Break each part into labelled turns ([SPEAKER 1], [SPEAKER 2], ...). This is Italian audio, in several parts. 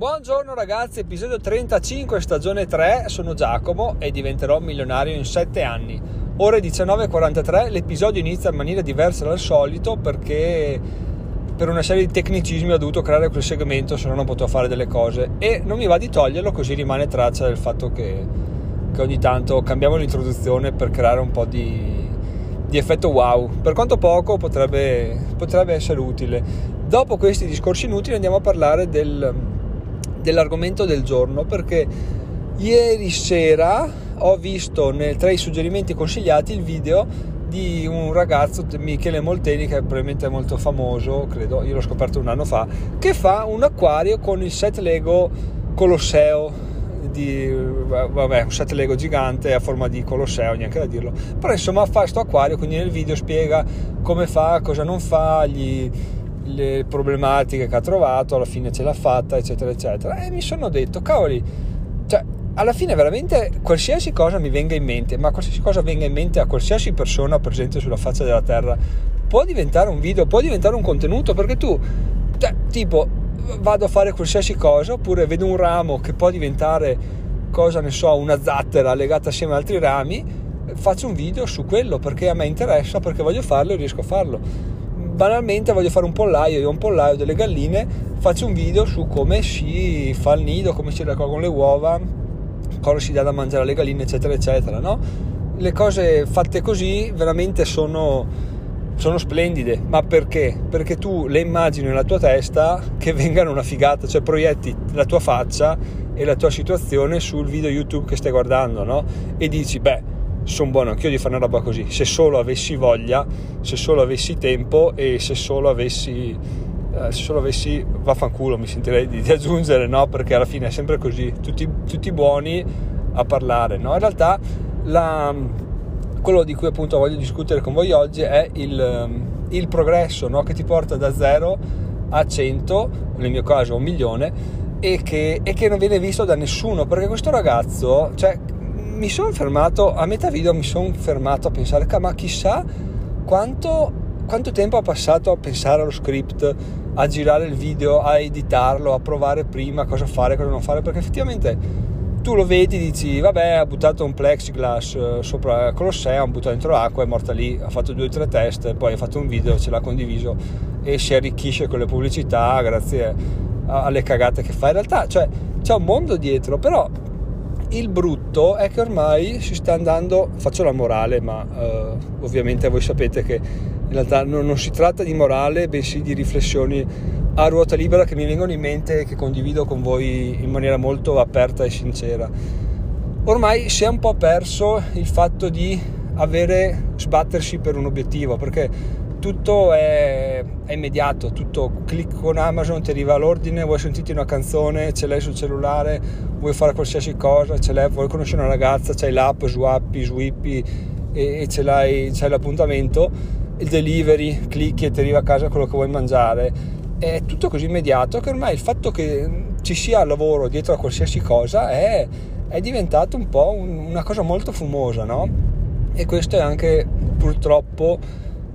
[SPEAKER 1] Buongiorno ragazzi, episodio 35, stagione 3, sono Giacomo e diventerò milionario in 7 anni. Ore 19.43, l'episodio inizia in maniera diversa dal solito perché per una serie di tecnicismi ho dovuto creare quel segmento, se no non potevo fare delle cose e non mi va di toglierlo così rimane traccia del fatto che, che ogni tanto cambiamo l'introduzione per creare un po' di, di effetto wow. Per quanto poco potrebbe, potrebbe essere utile. Dopo questi discorsi inutili andiamo a parlare del dell'argomento del giorno perché ieri sera ho visto nel, tra i suggerimenti consigliati il video di un ragazzo, Michele Molteni, che è probabilmente molto famoso, credo, io l'ho scoperto un anno fa, che fa un acquario con il set Lego Colosseo di vabbè, un set Lego gigante a forma di Colosseo, neanche da dirlo. Però insomma fa questo acquario, quindi nel video spiega come fa, cosa non fa, gli le problematiche che ha trovato, alla fine ce l'ha fatta, eccetera, eccetera. E mi sono detto, cavoli, cioè, alla fine veramente qualsiasi cosa mi venga in mente, ma qualsiasi cosa venga in mente a qualsiasi persona presente sulla faccia della terra, può diventare un video, può diventare un contenuto, perché tu, cioè, tipo, vado a fare qualsiasi cosa, oppure vedo un ramo che può diventare, cosa ne so, una zattera legata assieme ad altri rami, faccio un video su quello perché a me interessa, perché voglio farlo e riesco a farlo banalmente voglio fare un pollaio, io ho un pollaio delle galline, faccio un video su come si fa il nido, come si raccolgono le uova, cosa si dà da mangiare alle galline, eccetera, eccetera, no? Le cose fatte così veramente sono, sono splendide, ma perché? Perché tu le immagini nella tua testa che vengano una figata, cioè proietti la tua faccia e la tua situazione sul video YouTube che stai guardando, no? E dici, beh, sono buono anch'io di fare una roba così, se solo avessi voglia, se solo avessi tempo e se solo avessi, eh, se solo avessi, vaffanculo mi sentirei di, di, aggiungere, no? Perché alla fine è sempre così, tutti, tutti buoni a parlare, no? In realtà la, quello di cui appunto voglio discutere con voi oggi è il, il progresso, no? Che ti porta da 0 a 100, nel mio caso un milione, e che, e che, non viene visto da nessuno perché questo ragazzo, cioè mi sono fermato, a metà video mi sono fermato a pensare, ma chissà quanto, quanto tempo ha passato a pensare allo script, a girare il video, a editarlo, a provare prima cosa fare, cosa non fare, perché effettivamente tu lo vedi, dici vabbè ha buttato un plexiglass eh, sopra Colosseo, ha buttato dentro l'acqua, è morta lì, ha fatto due o tre test, poi ha fatto un video, ce l'ha condiviso e si arricchisce con le pubblicità grazie alle cagate che fa. In realtà cioè, c'è un mondo dietro, però il brutto è che ormai si sta andando, faccio la morale, ma eh, ovviamente voi sapete che in realtà non, non, si tratta di morale, bensì di riflessioni a ruota libera che mi vengono in mente e che condivido con voi in maniera molto aperta e sincera. Ormai si è un po' perso il fatto di avere, sbattersi per un obiettivo, perché tutto è, è, immediato, tutto clic con Amazon, ti arriva l'ordine, vuoi sentirti una canzone, ce l'hai sul cellulare, vuoi fare qualsiasi cosa, ce l'hai, vuoi conoscere una ragazza, c'hai l'app su Appi, su Ippi e, e ce l'hai, c'hai l'appuntamento, il delivery, clicchi e ti arriva a casa quello che vuoi mangiare. È tutto così immediato che ormai il fatto che ci sia lavoro dietro a qualsiasi cosa è, è diventato un po' un, una cosa molto fumosa, no? E questo è anche purtroppo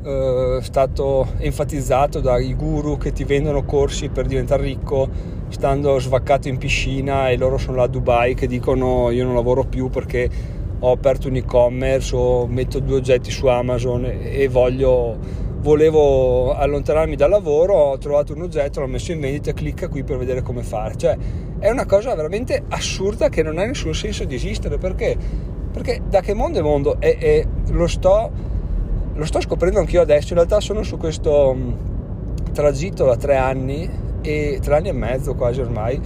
[SPEAKER 1] eh, stato enfatizzato dai guru che ti vendono corsi per diventare ricco stando svaccato in piscina e loro sono là a Dubai che dicono io non lavoro più perché ho aperto un e-commerce o metto due oggetti su Amazon e voglio volevo allontanarmi dal lavoro, ho trovato un oggetto, l'ho messo in vendita, clicca qui per vedere come fare. Cioè, è una cosa veramente assurda che non ha nessun senso di esistere. Perché, perché da che mondo è mondo? E, e lo sto lo sto scoprendo anch'io adesso, in realtà sono su questo mm, tragitto da tre anni, e tre anni e mezzo quasi ormai,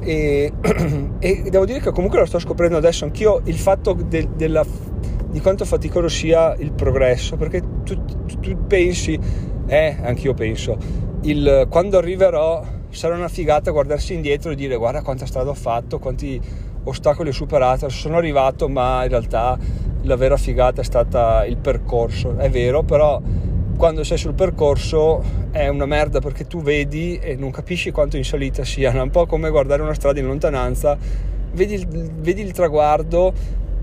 [SPEAKER 1] e, e devo dire che comunque lo sto scoprendo adesso anch'io. Il fatto de, della, di quanto faticoso sia il progresso, perché tu, tu, tu pensi, eh, anch'io penso, il, quando arriverò sarà una figata guardarsi indietro e dire guarda quanta strada ho fatto, quanti ostacoli ho superato, sono arrivato ma in realtà la vera figata è stata il percorso, è vero, però quando sei sul percorso è una merda perché tu vedi e non capisci quanto in salita sia, è un po' come guardare una strada in lontananza, vedi il, vedi il traguardo,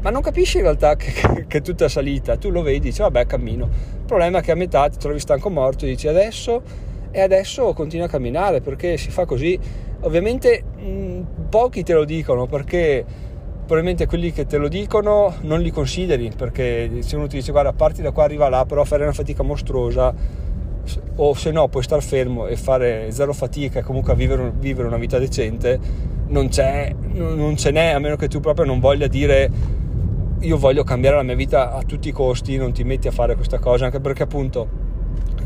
[SPEAKER 1] ma non capisci in realtà che, che, che, tutta salita, tu lo vedi, dici vabbè cammino, il problema è che a metà ti trovi stanco morto e dici adesso e adesso continua a camminare perché si fa così. Ovviamente mh, pochi te lo dicono perché probabilmente quelli che te lo dicono non li consideri perché se uno ti dice guarda parti da qua arriva là però fare una fatica mostruosa o se no puoi star fermo e fare zero fatica e comunque vivere, vivere una vita decente non, non ce n'è a meno che tu proprio non voglia dire io voglio cambiare la mia vita a tutti i costi non ti metti a fare questa cosa anche perché appunto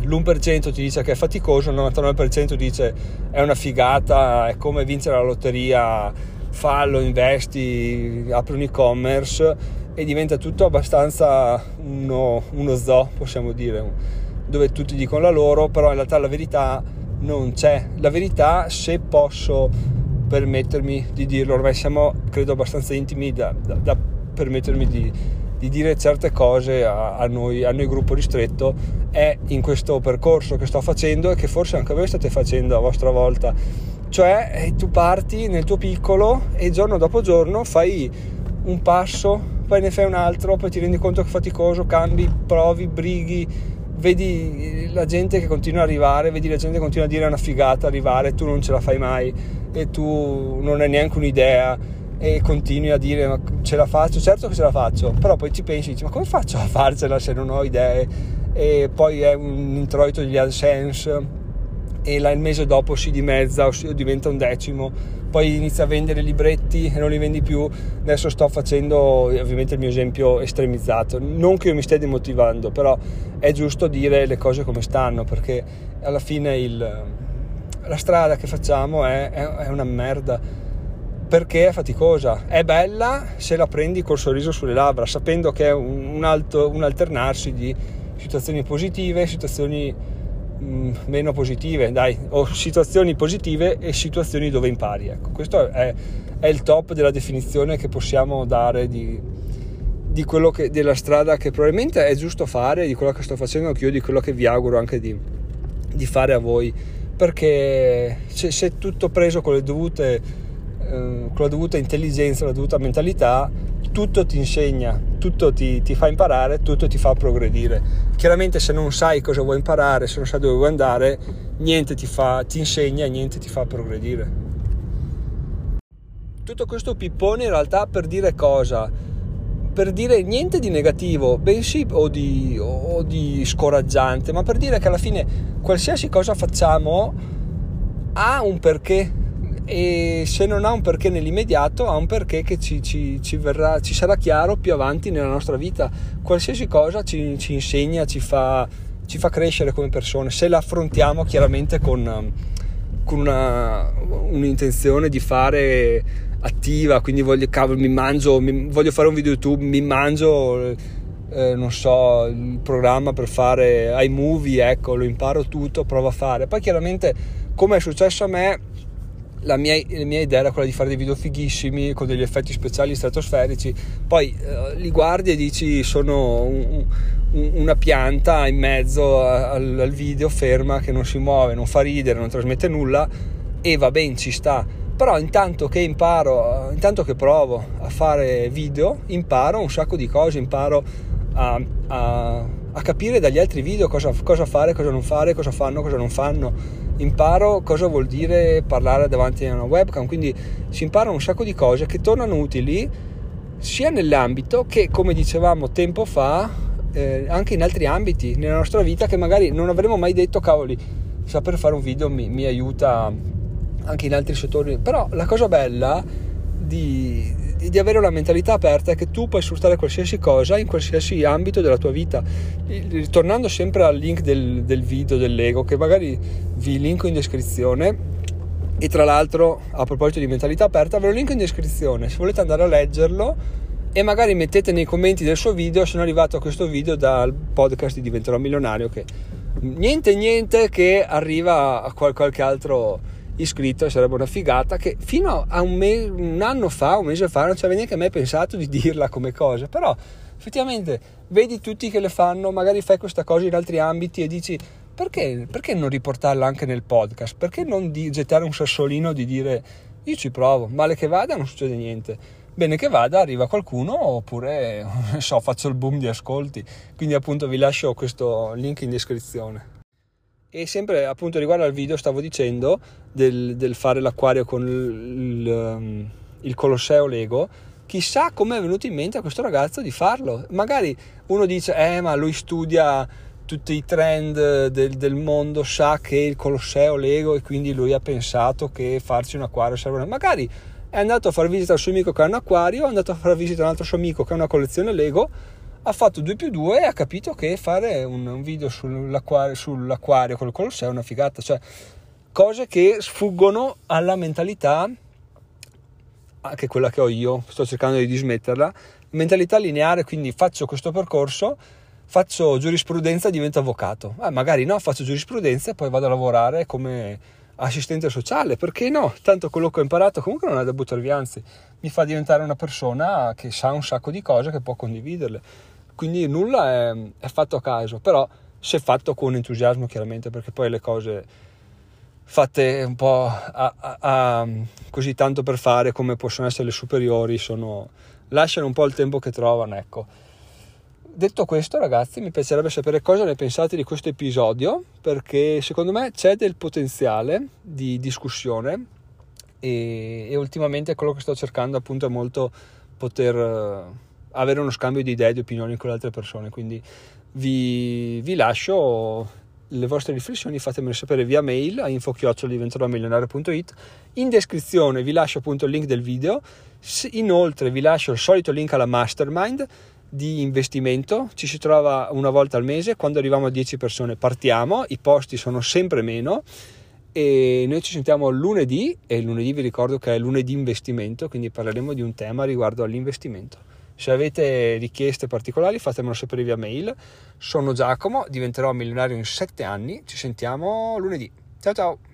[SPEAKER 1] l'1% ti dice che è faticoso il 99% dice è una figata è come vincere la lotteria fallo, investi, apri un e-commerce e diventa tutto abbastanza uno, uno zoo, possiamo dire, dove tutti dicono la loro, però in realtà la verità non c'è. La verità, se posso permettermi di dirlo, ormai siamo credo abbastanza intimi da, da, da permettermi di, di, dire certe cose a, a, noi, a noi gruppo ristretto, è in questo percorso che sto facendo e che forse anche voi state facendo a vostra volta cioè eh, tu parti nel tuo piccolo e giorno dopo giorno fai un passo, poi ne fai un altro, poi ti rendi conto che è faticoso, cambi, provi, brighi, vedi la gente che continua ad arrivare, vedi la gente che continua a dire è una figata arrivare, tu non ce la fai mai e tu non hai neanche un'idea e continui a dire ma ce la faccio, certo che ce la faccio, però poi ci pensi, dici ma come faccio a farcela se non ho idee? E poi è un introito degli AdSense e il mese dopo si dimezza o, diventa un decimo. Poi inizia a vendere libretti e non li vendi più. Adesso sto facendo ovviamente il mio esempio estremizzato. Non che io mi stia demotivando però è giusto dire le cose come stanno perché alla fine il, la strada che facciamo è, è, è una merda. Perché è faticosa. È bella se la prendi col sorriso sulle labbra sapendo che è un, alto, un alternarsi di situazioni positive situazioni Meno positive, dai, o situazioni positive e situazioni dove impari. Ecco, questo è, è il top della definizione che possiamo dare di, di quello che, della strada che probabilmente è giusto fare, di quello che sto facendo anch'io, di quello che vi auguro anche di, di fare a voi, perché se, se tutto preso con le dovute, eh, con la dovuta intelligenza, la dovuta mentalità, tutto ti insegna, tutto ti, ti, fa imparare, tutto ti fa progredire. Chiaramente se non sai cosa vuoi imparare, se non sai dove vuoi andare, niente ti, fa, ti insegna niente ti fa progredire. Tutto questo pippone in realtà per dire cosa? Per dire niente di negativo, bensì o di, o di scoraggiante, ma per dire che alla fine qualsiasi cosa facciamo ha un perché e se non ha un perché nell'immediato ha un perché che ci, ci, ci, verrà, ci sarà chiaro più avanti nella nostra vita. Qualsiasi cosa ci, insegna ci fa, ci fa, crescere come persone se la affrontiamo chiaramente con, con una, un'intenzione di fare attiva quindi voglio, cavolo, mi mangio mi, voglio fare un video youtube mi mangio eh, non so il programma per fare iMovie ecco lo imparo tutto provo a fare. Poi chiaramente come è successo a me la mia, la mia, idea era quella di fare dei video fighissimi con degli effetti speciali stratosferici. Poi eh, li guardi e dici sono un, un, una pianta in mezzo al, al, video ferma che non si muove, non fa ridere, non trasmette nulla e va bene, ci sta. Però intanto che imparo, intanto che provo a fare video imparo un sacco di cose, imparo a, a, a capire dagli altri video cosa, cosa fare, cosa non fare, cosa fanno, cosa non fanno imparo cosa vuol dire parlare davanti a una webcam, quindi si imparano un sacco di cose che tornano utili sia nell'ambito che, come dicevamo tempo fa, eh, anche in altri ambiti nella nostra vita che magari non avremmo mai detto, cavoli, saper fare un video mi, mi aiuta anche in altri settori. Però la cosa bella di, di avere una mentalità aperta è che tu puoi sfruttare qualsiasi cosa in qualsiasi ambito della tua vita. Ritornando sempre al link del, del video dell'ego, che magari vi linko in descrizione. E tra l'altro, a proposito di mentalità aperta, ve lo linko in descrizione se volete andare a leggerlo e magari mettete nei commenti del suo video sono arrivato a questo video dal podcast di Diventerò Milionario che niente niente che arriva a qualche altro iscritto sarebbe una figata che fino a un, me- un anno fa, un mese fa non ci aveva neanche mai pensato di dirla come cosa, però effettivamente vedi tutti che le fanno, magari fai questa cosa in altri ambiti e dici perché, perché non riportarla anche nel podcast? Perché non di gettare un sassolino di dire io ci provo, male che vada non succede niente. Bene che vada, arriva qualcuno oppure so, faccio il boom di ascolti. Quindi appunto vi lascio questo link in descrizione. E sempre appunto riguardo al video stavo dicendo del, del fare l'acquario con il, il, um, il Colosseo Lego, chissà come è venuto in mente a questo ragazzo di farlo. Magari uno dice, eh ma lui studia tutti i trend del, del, mondo, sa che il Colosseo Lego e quindi lui ha pensato che farci un acquario serve. Magari è andato a far visita al suo amico che ha un acquario, è andato a far visita a un altro suo amico che ha una collezione Lego ha fatto 2 più 2 e ha capito che fare un, un video sull'acquario, sull'acquario con Colosseo è una figata, cioè cose che sfuggono alla mentalità, anche quella che ho io, sto cercando di dismetterla, mentalità lineare, quindi faccio questo percorso, faccio giurisprudenza e divento avvocato. Eh, magari no, faccio giurisprudenza e poi vado a lavorare come assistente sociale, perché no? Tanto quello che ho imparato comunque non è da buttare via, anzi mi fa diventare una persona che sa un sacco di cose che può condividerle quindi nulla è, è fatto a caso, però se fatto con entusiasmo chiaramente, perché poi le cose fatte un po' a, a, a, così tanto per fare come possono essere le superiori sono, lasciano un po' il tempo che trovano ecco detto questo ragazzi mi piacerebbe sapere cosa ne pensate di questo episodio perché secondo me c'è del potenziale di discussione e, e ultimamente quello che sto cercando appunto è molto poter avere uno scambio di idee e di opinioni con le altre persone. Quindi vi, vi lascio le vostre riflessioni, fatemele sapere via mail a info-diventeromilionario.it. In descrizione vi lascio appunto il link del video. Inoltre vi lascio il solito link alla mastermind di investimento. Ci si trova una volta al mese. Quando arriviamo a 10 persone partiamo, i posti sono sempre meno. E noi ci sentiamo lunedì e lunedì vi ricordo che è lunedì investimento, quindi parleremo di un tema riguardo all'investimento. Se avete richieste particolari fatemelo sapere via mail. Sono Giacomo, diventerò milionario in 7 anni. Ci sentiamo lunedì. Ciao ciao!